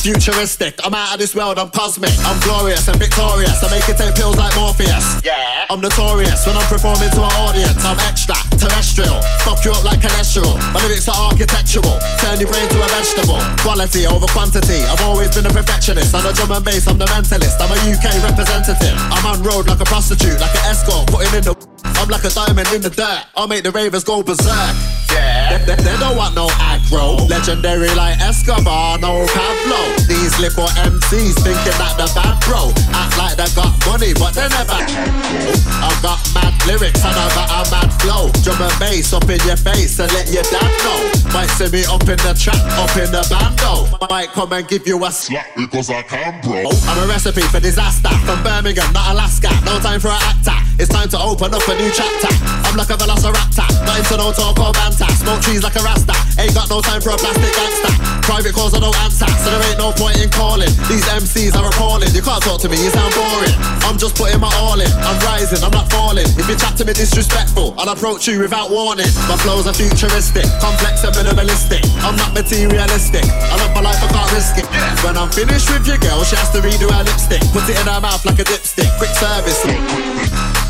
futuristic. I'm out of this world. I'm cosmic. I'm glorious and victorious. I make it take pills like Morpheus. Yeah. I'm notorious when I'm performing to an audience. I'm extra, terrestrial. Fuck you up like cholesterol. My lyrics are architectural. Turn your brain to a vegetable. Quality over quantity. I've always been a perfectionist. I'm a drum and bass. I'm the mentalist. I'm a UK representative. I'm on road like a prostitute, like an escort, putting in the. I'm like a diamond in the dirt. I'll make the ravers go berserk. Yeah. They, they, they don't want no aggro. Legendary like Escobar, no Pablo. These little MCs thinking that they're bad, bro. Act like they got money, but they never. I've got mad lyrics and I've got a mad flow. Drum and bass up in your face and let your dad know. Might see me up in the trap, up in the bando. Might come and give you a slap because I can, bro. Oh, I'm a recipe for disaster from Birmingham, not Alaska. No time for an actor. It's time to open up a new chapter. I'm like a velociraptor, not into no talk or banter. Smoke trees like a rasta. Ain't got no time for a plastic gangster. Private calls are no answer, so there ain't no point in calling. These MCs are appalling. You can't talk to me, you sound boring. I'm just putting my all in. I'm rising, I'm not falling. If you chat to me disrespectful, I'll approach you without warning. My flows are futuristic, complex and minimalistic. I'm not materialistic. I love my life, I can't risk it. When I'm finished with your girl, she has to redo her lipstick. Put it in her mouth like a dipstick. Quick service.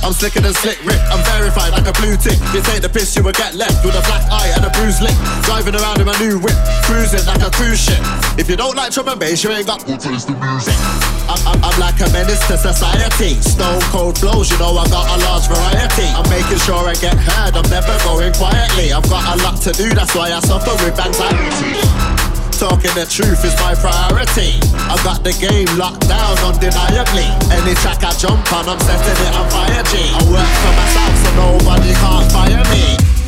I'm slicker than slick Rick. I'm verified like a blue tick. You take the piss, you will get left with a black eye and a bruised lip. Driving around in my new whip, cruising like a cruise ship. If you don't like drum and bass, you ain't got We'll taste the music. I'm, I'm, I'm like a menace to society. Stone cold flows, you know I got a large variety. I'm making sure I get heard, I'm never going quietly. I've got a lot to do, that's why I suffer with anxiety. Talking the truth is my priority. I've got the game locked down undeniably. Any track I jump on, I'm setting it on fire, G. I work for myself, so nobody can't fire me.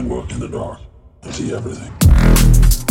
These men work in the dark. They see everything.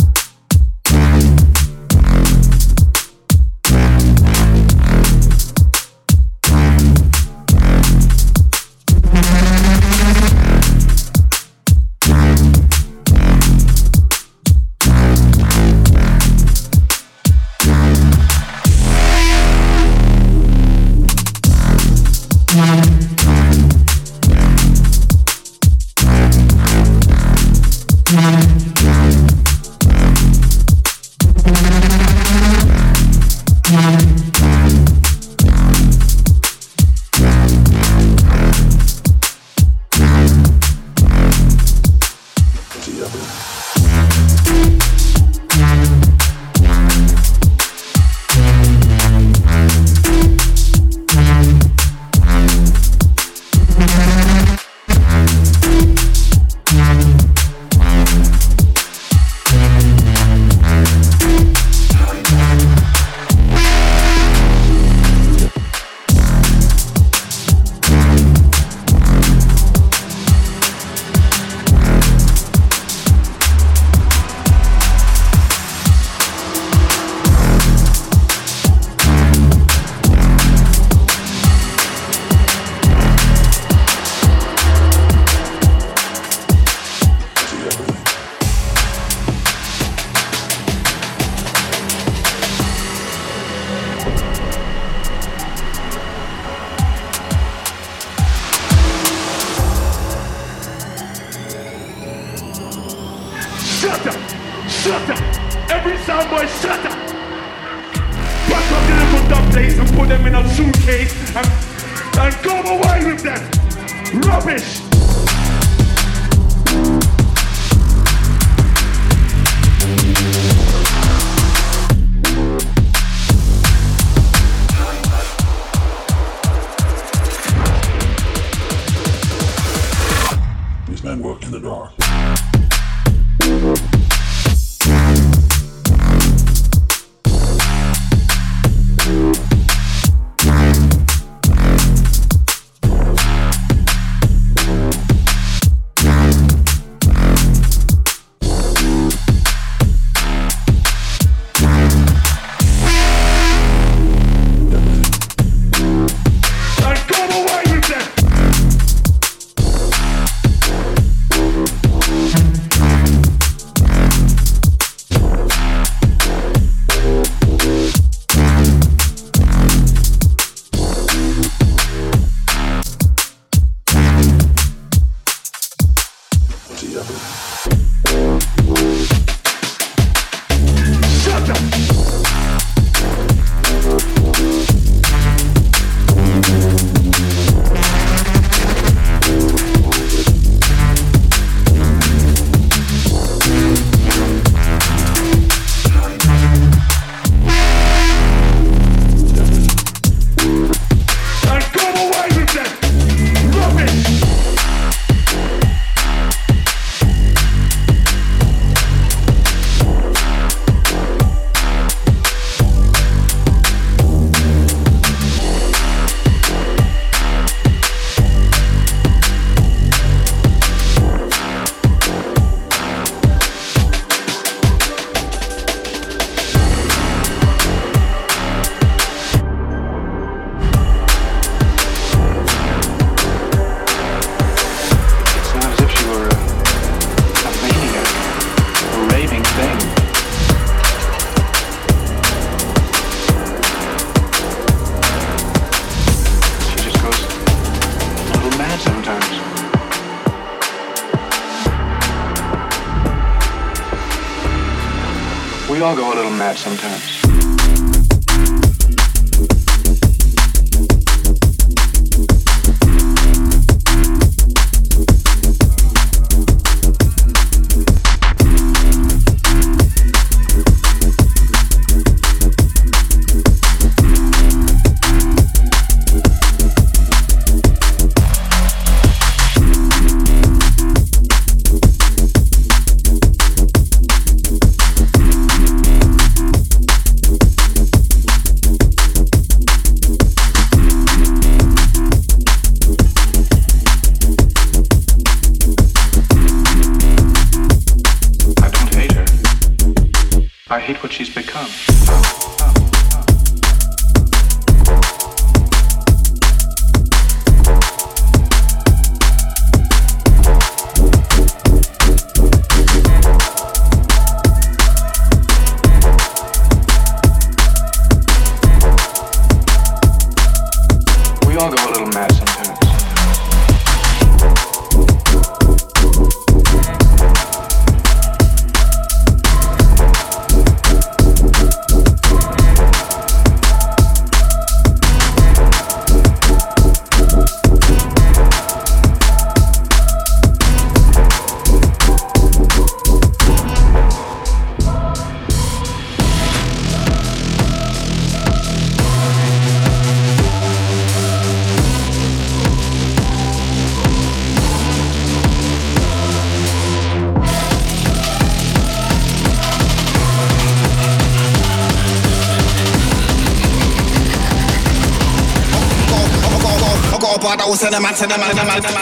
Send a man, man, man.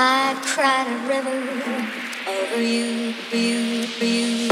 I cried a river over you, you, you.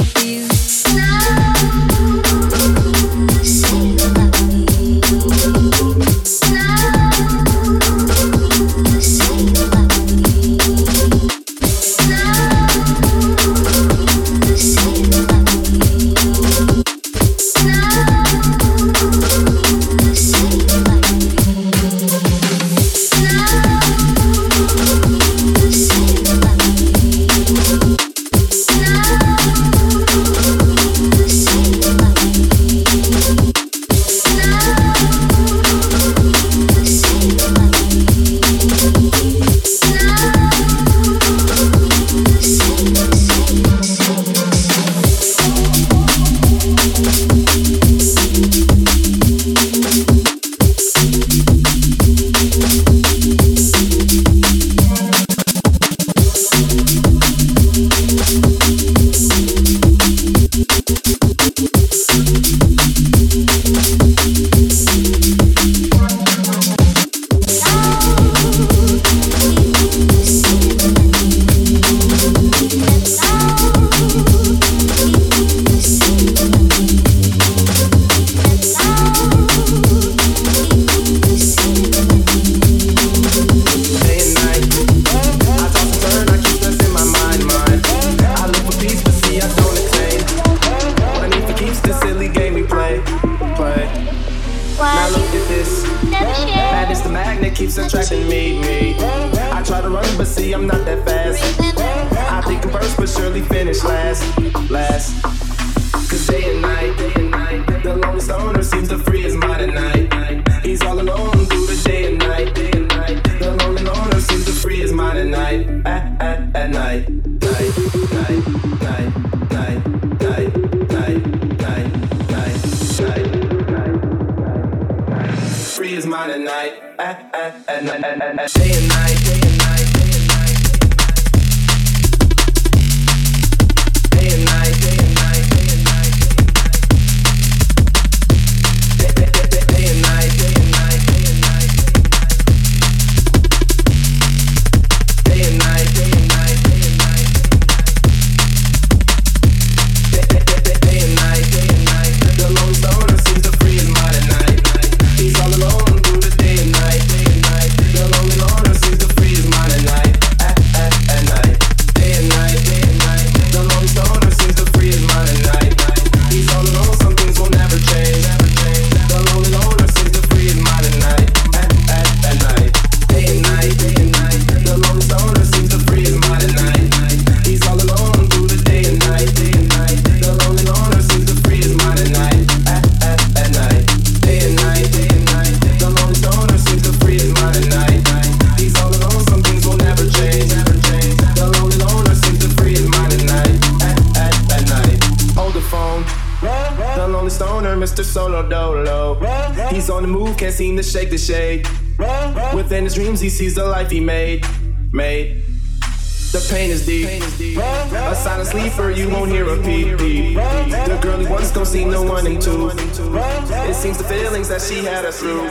her, you won't hear a peep peep. The girl he once don't see no one in two. It seems the feelings that she had are through.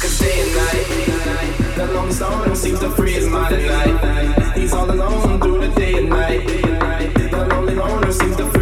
Cause day and night, the lonely sorrow seems to freeze my night. He's all alone through the day and night. The lonely loner seems to freeze.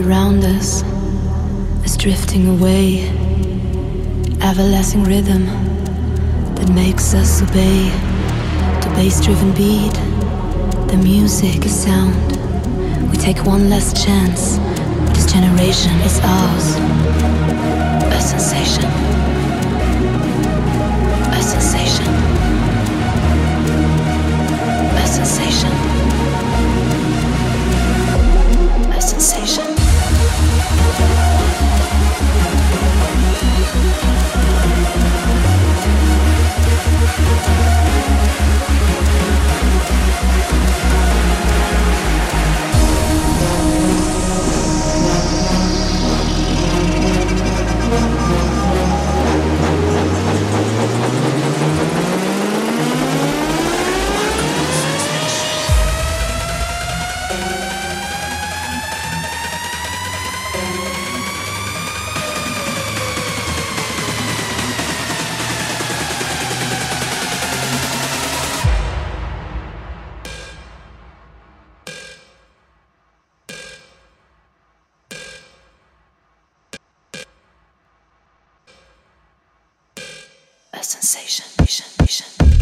Around us is drifting away. Everlasting rhythm that makes us obey. The bass driven beat, the music is sound. We take one last chance. This generation is ours. Sensation.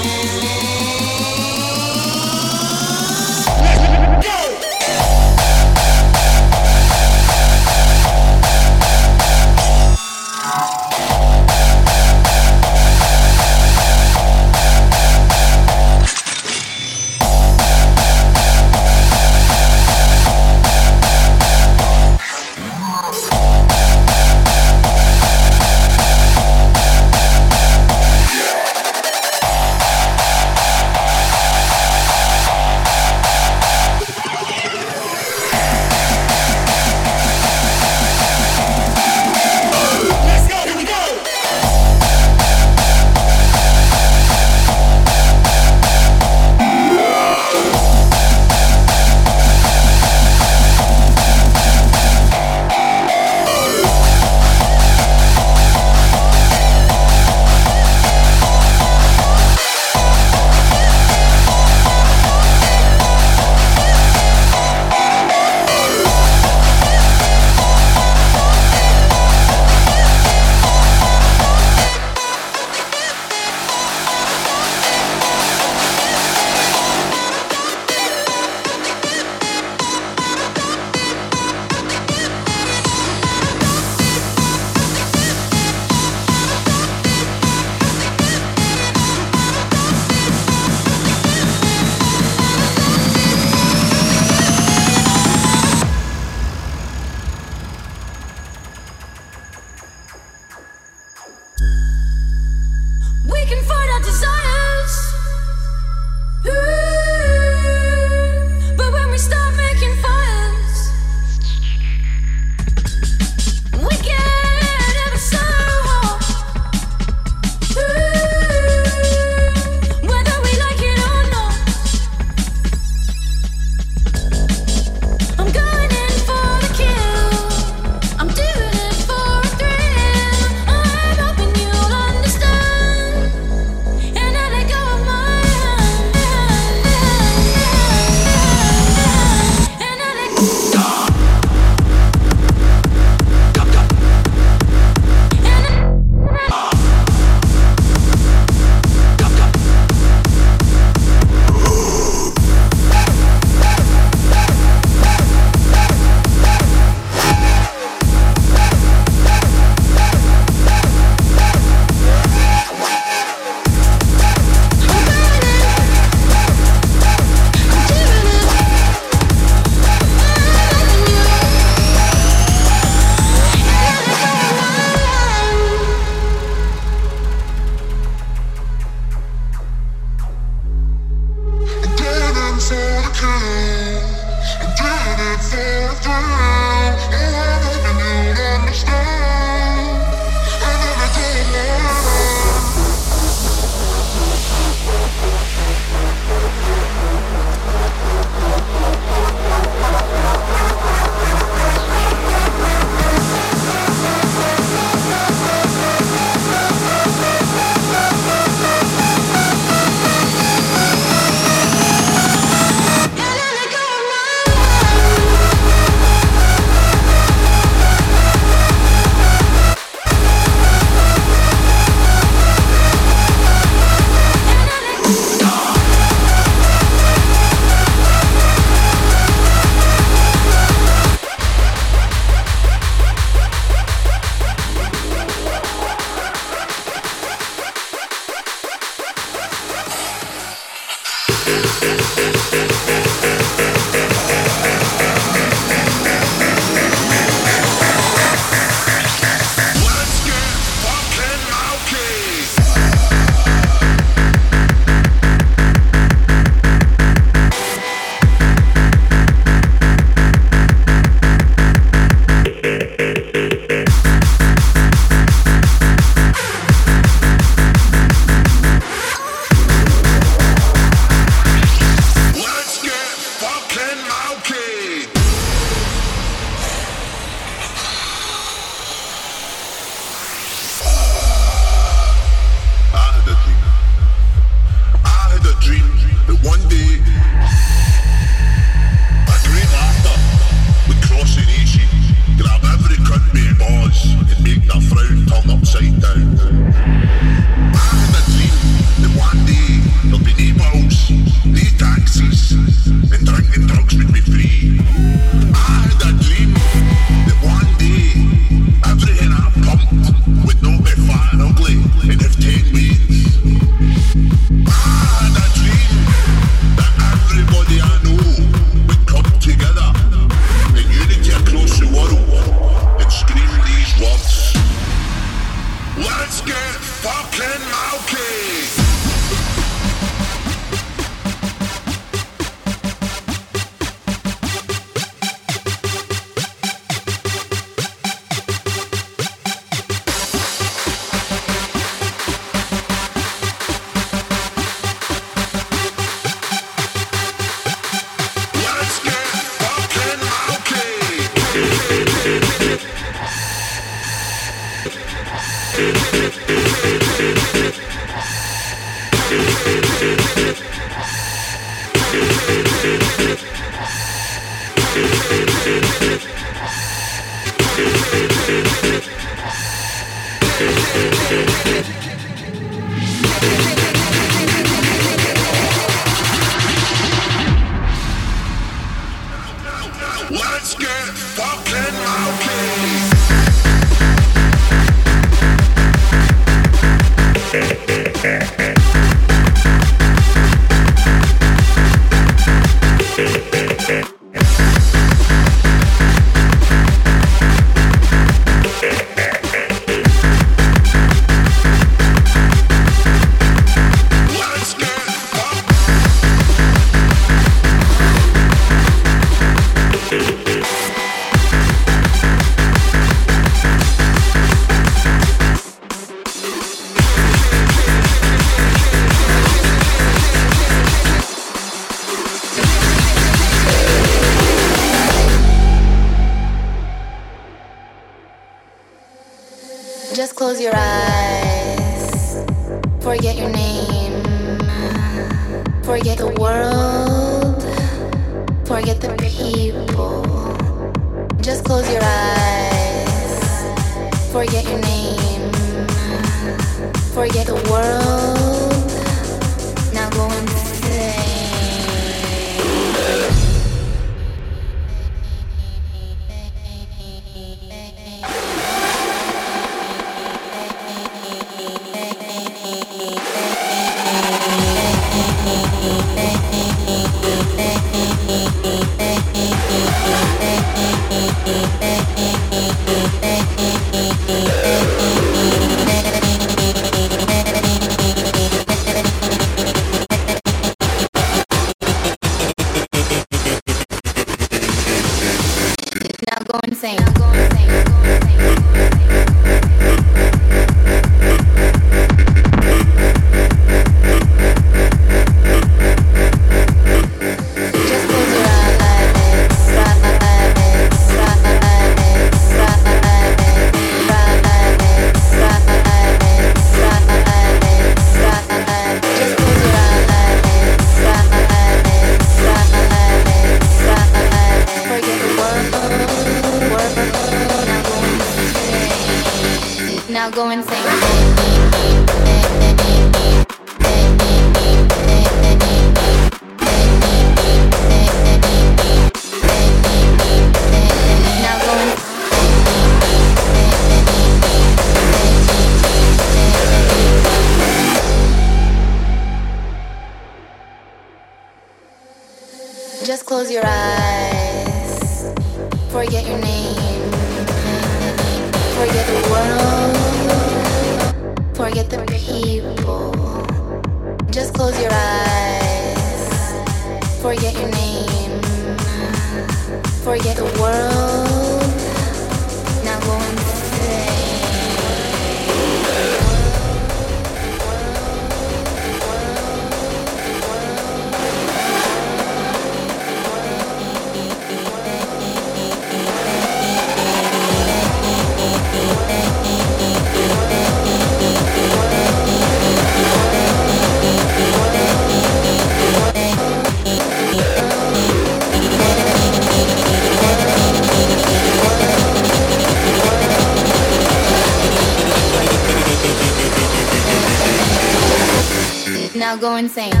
Insane.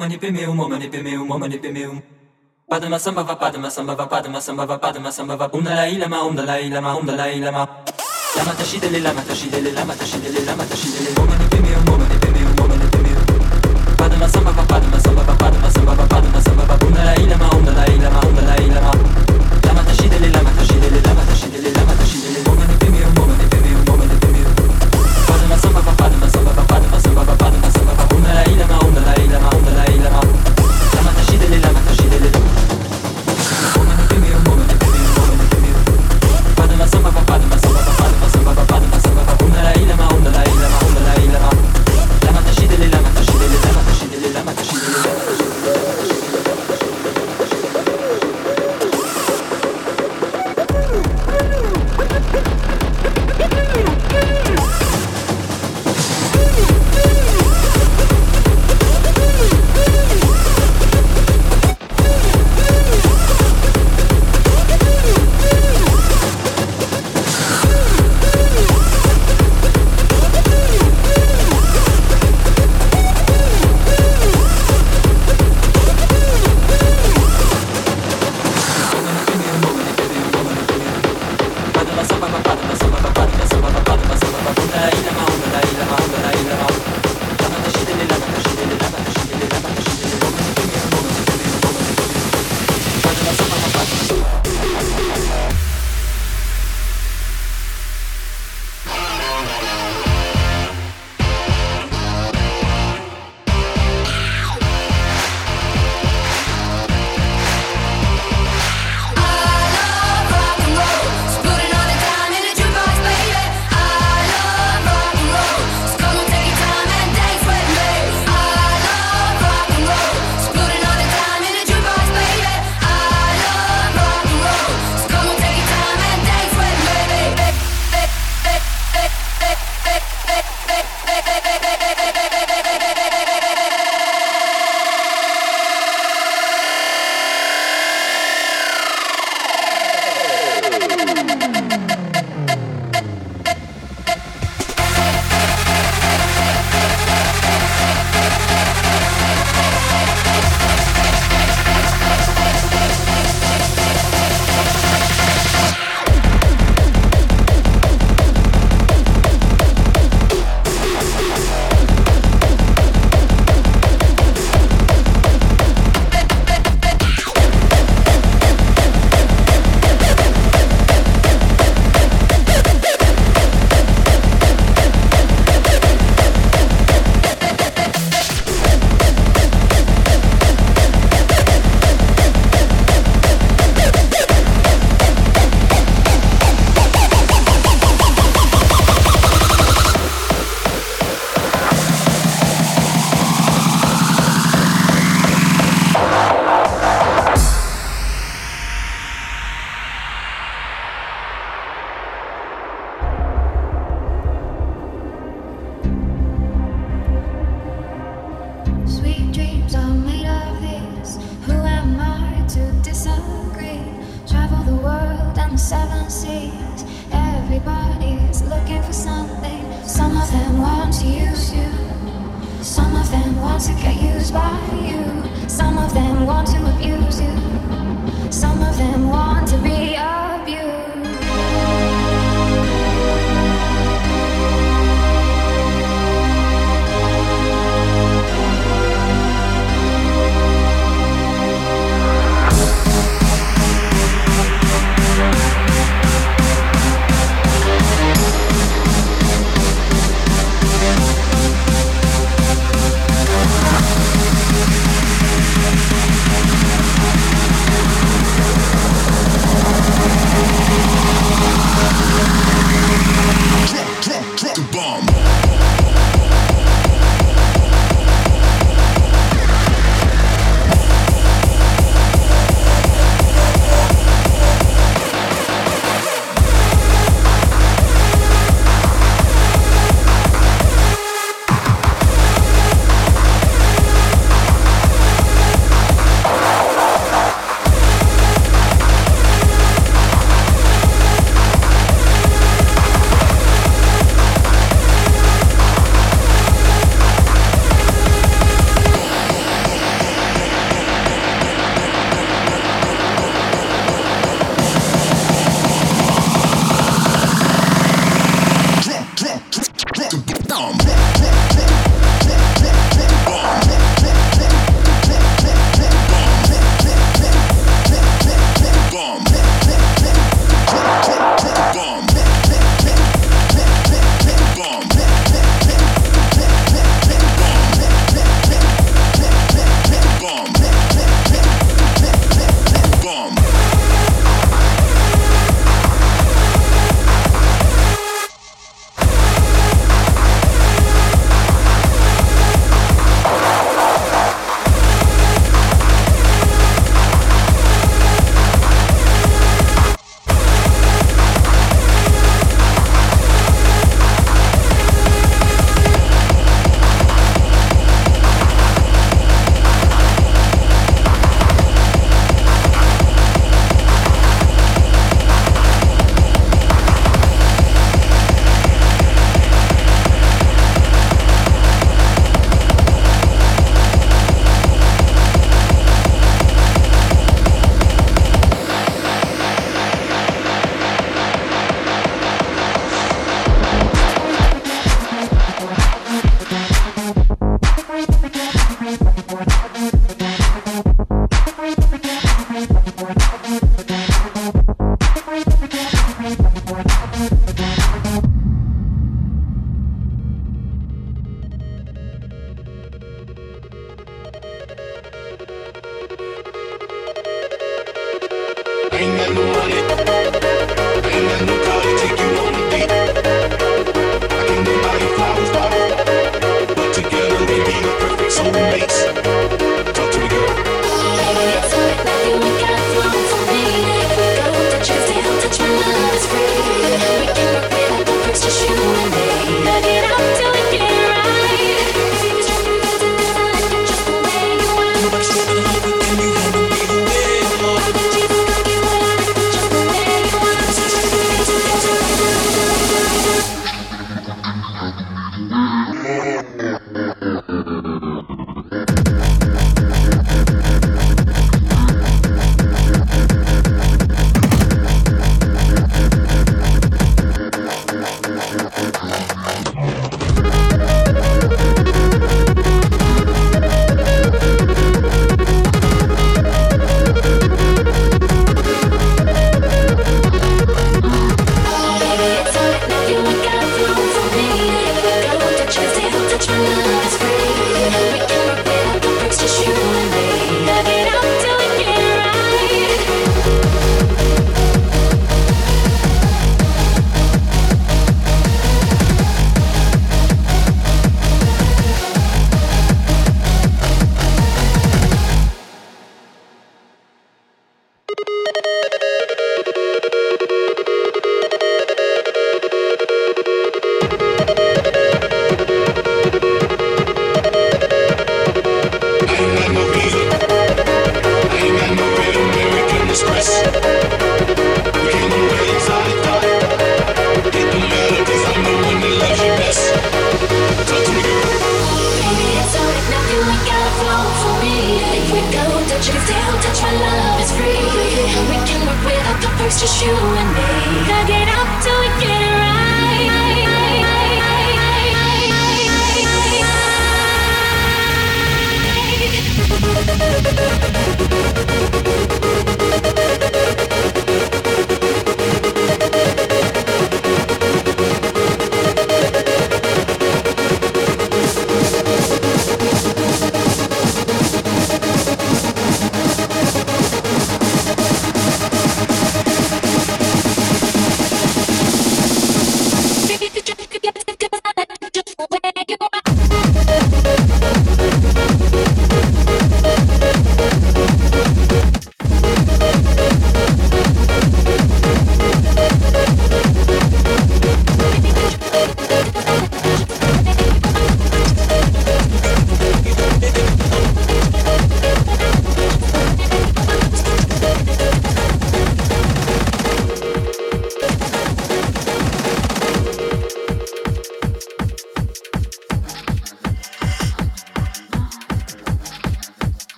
manipemeum, o manipemeum, o manipemeum. Padma samba va padma samba va padma samba va padma samba va. Um dalai lama, um dalai lama, um dalai lama. Lama tashidele, lama tashidele, lama tashidele, lama tashidele. O manipemeum, o manipemeum, o manipemeum. Padma samba va padma samba va padma samba va padma samba va. Um dalai lama, um dalai lama, um dalai lama. Lama tashidele, lama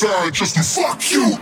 designed just to fuck you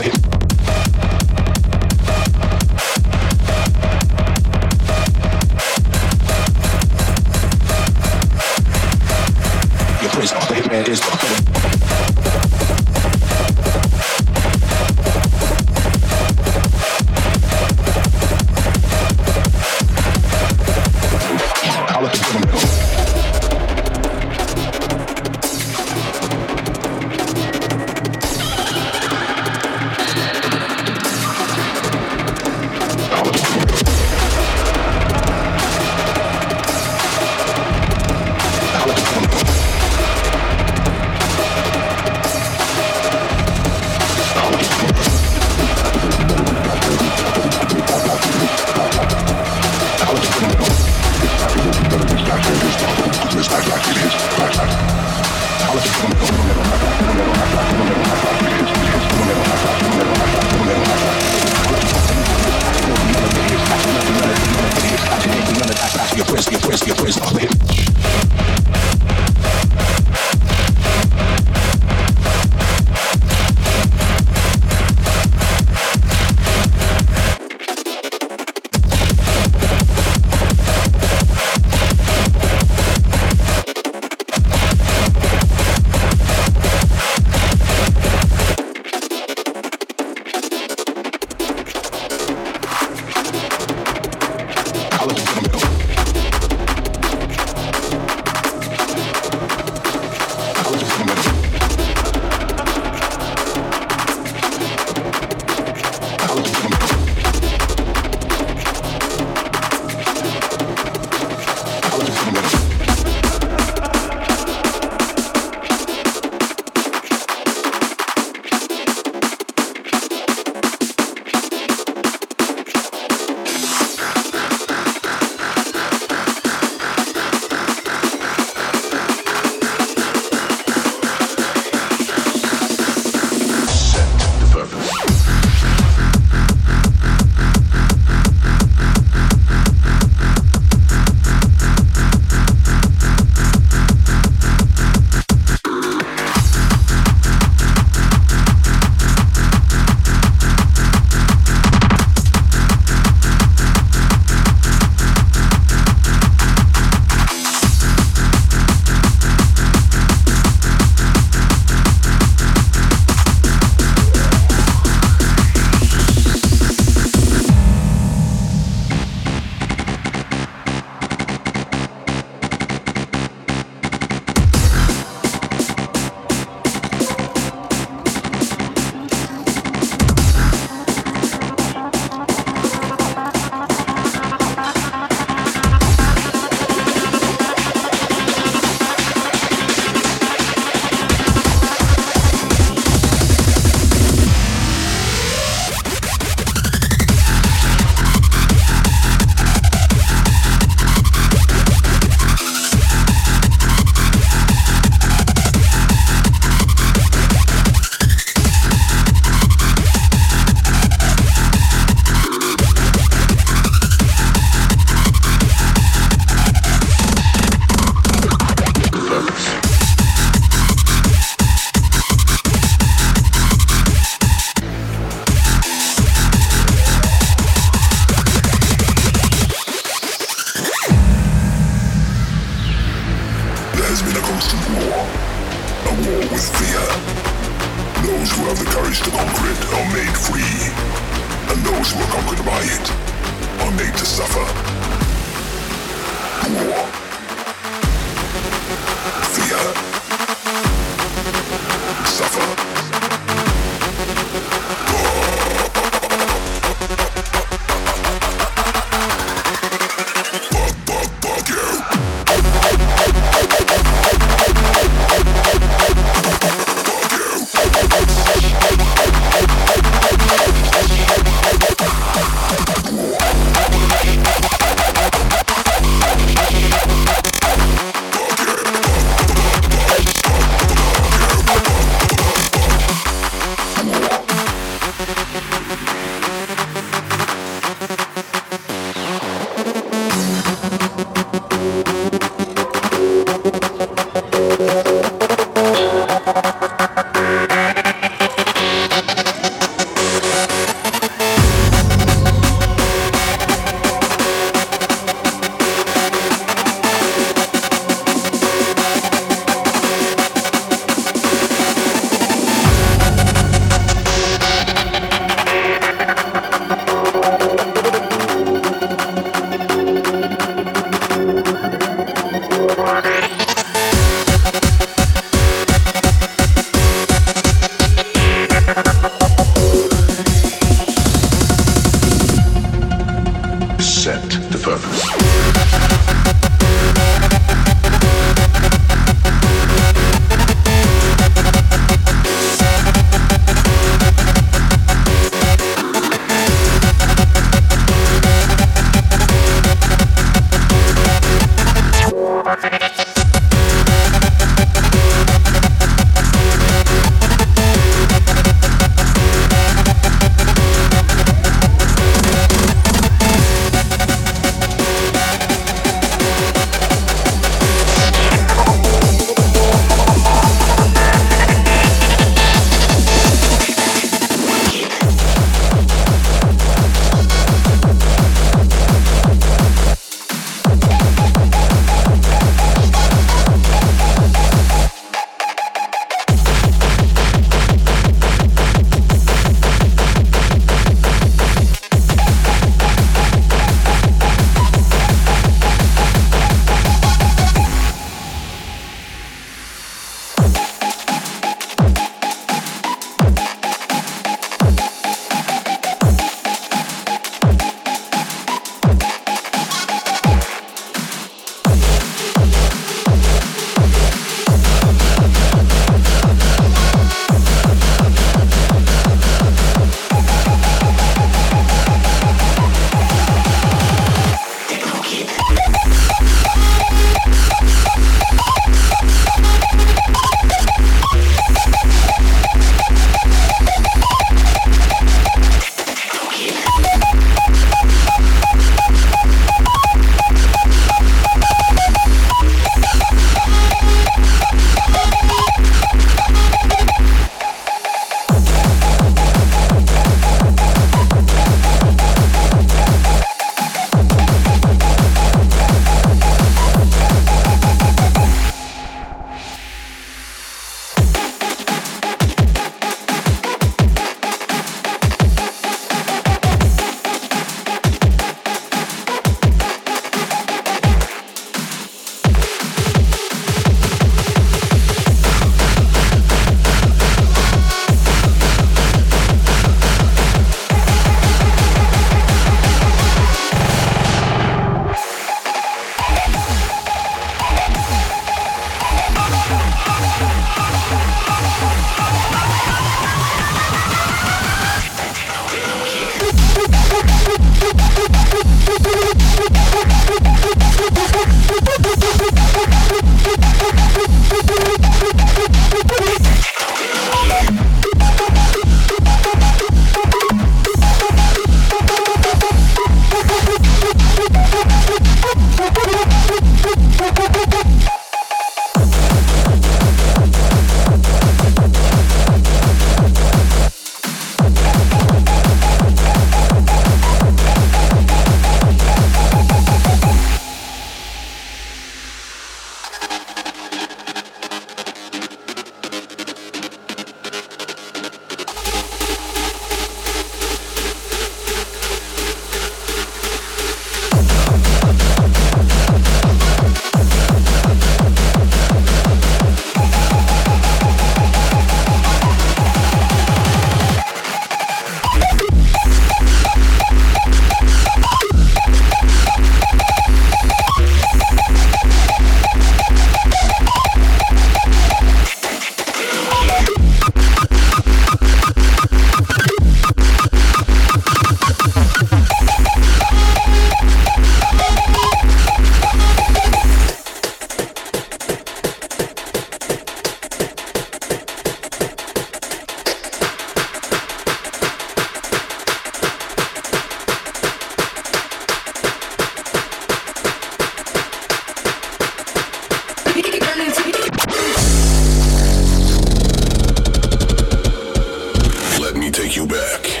back.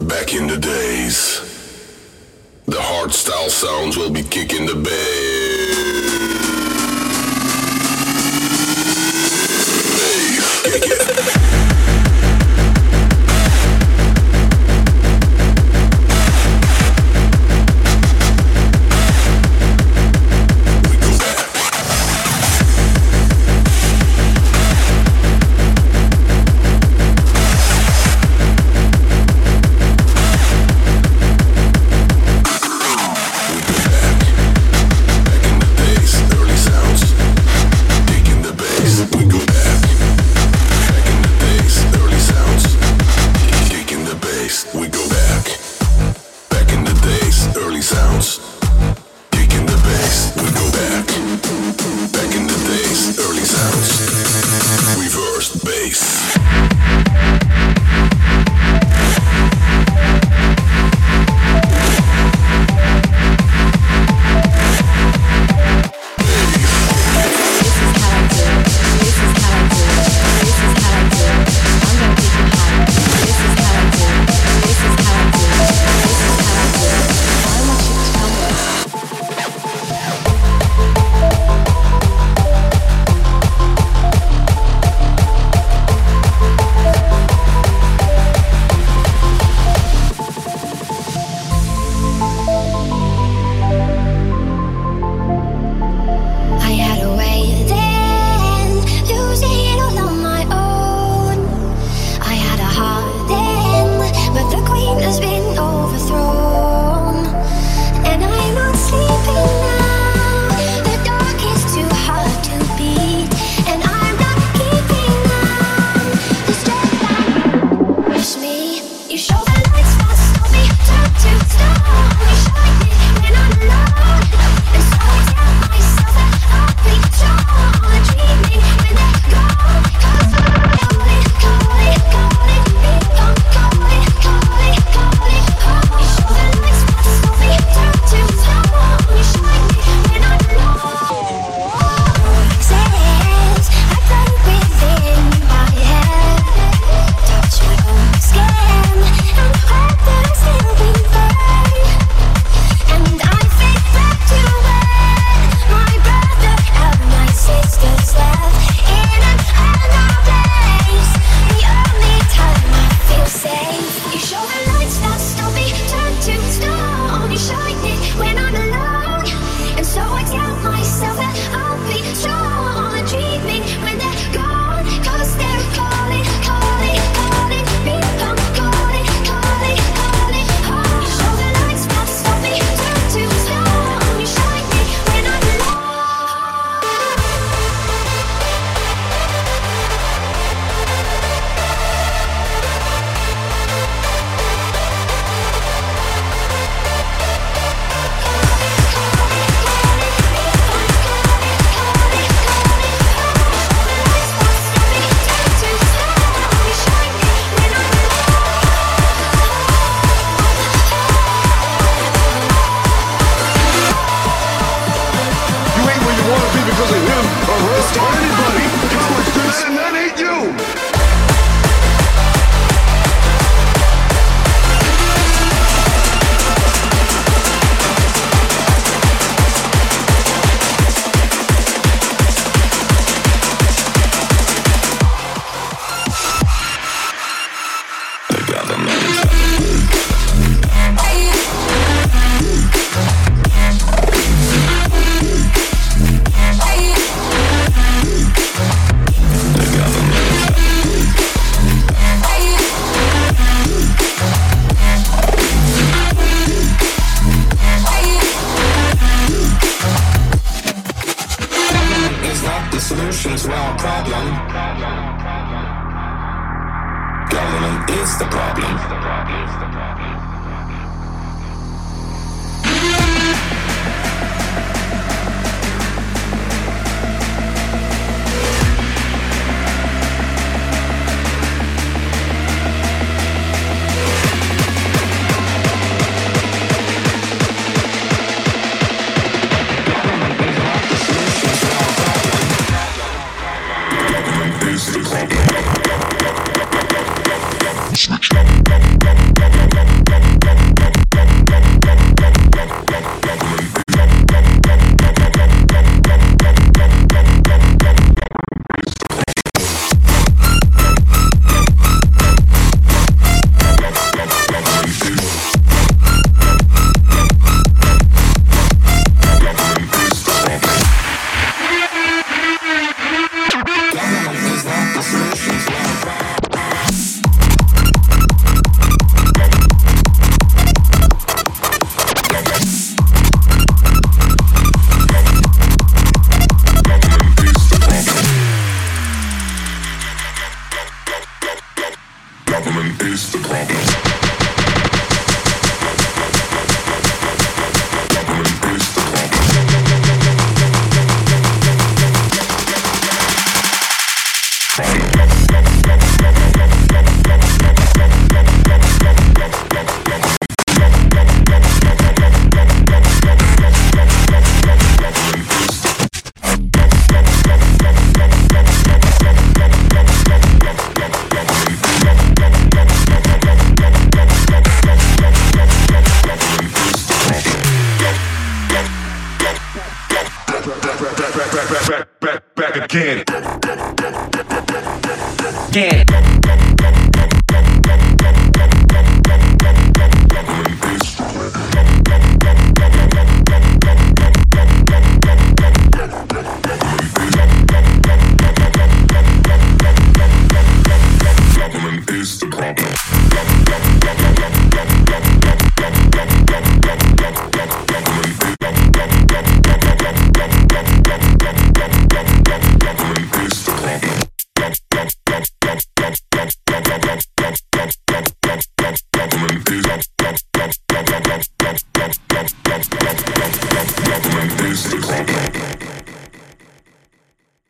Back in the days. The hardstyle sounds will be kicking the bass. Kick it.